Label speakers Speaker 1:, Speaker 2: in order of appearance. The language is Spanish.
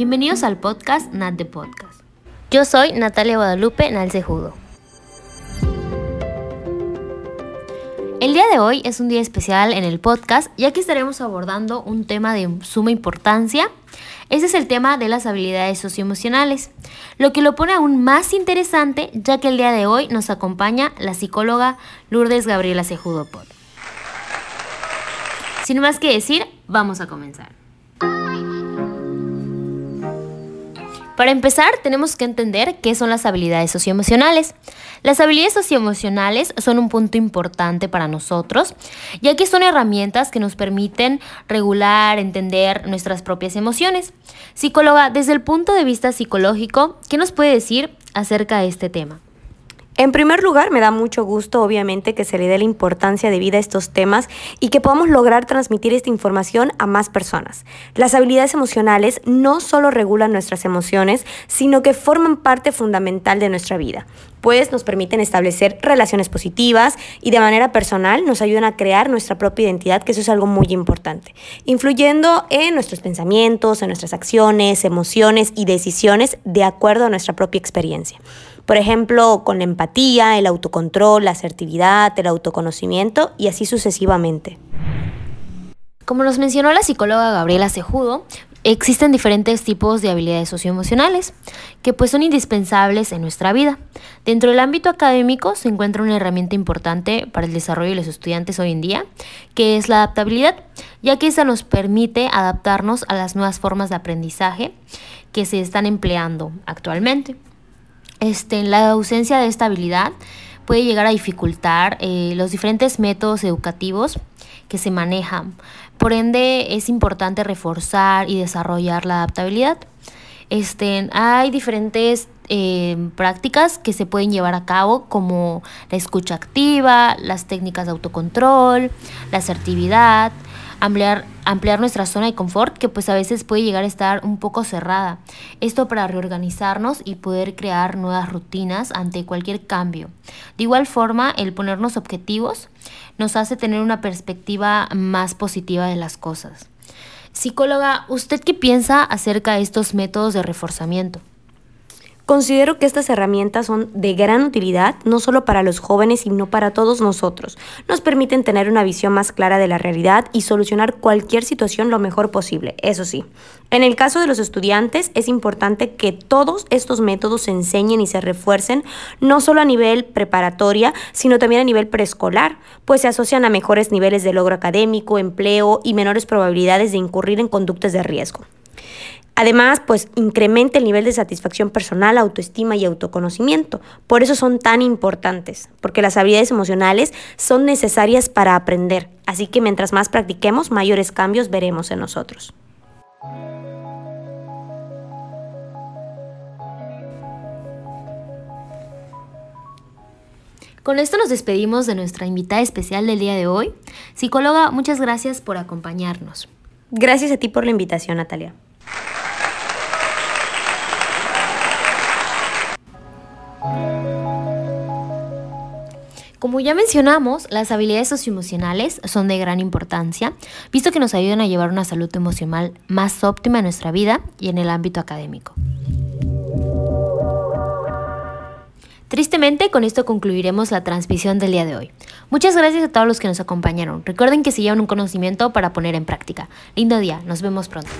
Speaker 1: Bienvenidos al podcast Nat de Podcast. Yo soy Natalia Guadalupe Nalcejudo. El día de hoy es un día especial en el podcast, ya que estaremos abordando un tema de suma importancia. Ese es el tema de las habilidades socioemocionales, lo que lo pone aún más interesante, ya que el día de hoy nos acompaña la psicóloga Lourdes Gabriela Cejudo Pod. Sin más que decir, vamos a comenzar. Para empezar, tenemos que entender qué son las habilidades socioemocionales. Las habilidades socioemocionales son un punto importante para nosotros, ya que son herramientas que nos permiten regular, entender nuestras propias emociones. Psicóloga, desde el punto de vista psicológico, ¿qué nos puede decir acerca de este tema?
Speaker 2: En primer lugar, me da mucho gusto, obviamente, que se le dé la importancia debida a estos temas y que podamos lograr transmitir esta información a más personas. Las habilidades emocionales no solo regulan nuestras emociones, sino que forman parte fundamental de nuestra vida, pues nos permiten establecer relaciones positivas y de manera personal nos ayudan a crear nuestra propia identidad, que eso es algo muy importante, influyendo en nuestros pensamientos, en nuestras acciones, emociones y decisiones de acuerdo a nuestra propia experiencia. Por ejemplo, con la empatía, el autocontrol, la asertividad, el autoconocimiento y así sucesivamente.
Speaker 1: Como nos mencionó la psicóloga Gabriela Cejudo, existen diferentes tipos de habilidades socioemocionales que pues son indispensables en nuestra vida. Dentro del ámbito académico se encuentra una herramienta importante para el desarrollo de los estudiantes hoy en día, que es la adaptabilidad, ya que esa nos permite adaptarnos a las nuevas formas de aprendizaje que se están empleando actualmente. Este, la ausencia de esta habilidad puede llegar a dificultar eh, los diferentes métodos educativos que se manejan. Por ende, es importante reforzar y desarrollar la adaptabilidad. Este, hay diferentes eh, prácticas que se pueden llevar a cabo como la escucha activa, las técnicas de autocontrol, la asertividad, ampliar, ampliar nuestra zona de confort que pues a veces puede llegar a estar un poco cerrada. Esto para reorganizarnos y poder crear nuevas rutinas ante cualquier cambio. De igual forma, el ponernos objetivos nos hace tener una perspectiva más positiva de las cosas. Psicóloga, ¿usted qué piensa acerca de estos métodos de reforzamiento?
Speaker 2: Considero que estas herramientas son de gran utilidad, no solo para los jóvenes, sino para todos nosotros. Nos permiten tener una visión más clara de la realidad y solucionar cualquier situación lo mejor posible, eso sí. En el caso de los estudiantes, es importante que todos estos métodos se enseñen y se refuercen, no solo a nivel preparatoria, sino también a nivel preescolar, pues se asocian a mejores niveles de logro académico, empleo y menores probabilidades de incurrir en conductas de riesgo. Además, pues incrementa el nivel de satisfacción personal, autoestima y autoconocimiento. Por eso son tan importantes, porque las habilidades emocionales son necesarias para aprender. Así que mientras más practiquemos, mayores cambios veremos en nosotros.
Speaker 1: Con esto nos despedimos de nuestra invitada especial del día de hoy. Psicóloga, muchas gracias por acompañarnos.
Speaker 2: Gracias a ti por la invitación, Natalia.
Speaker 1: Como ya mencionamos, las habilidades socioemocionales son de gran importancia, visto que nos ayudan a llevar una salud emocional más óptima en nuestra vida y en el ámbito académico. Tristemente, con esto concluiremos la transmisión del día de hoy. Muchas gracias a todos los que nos acompañaron. Recuerden que se llevan un conocimiento para poner en práctica. Lindo día, nos vemos pronto.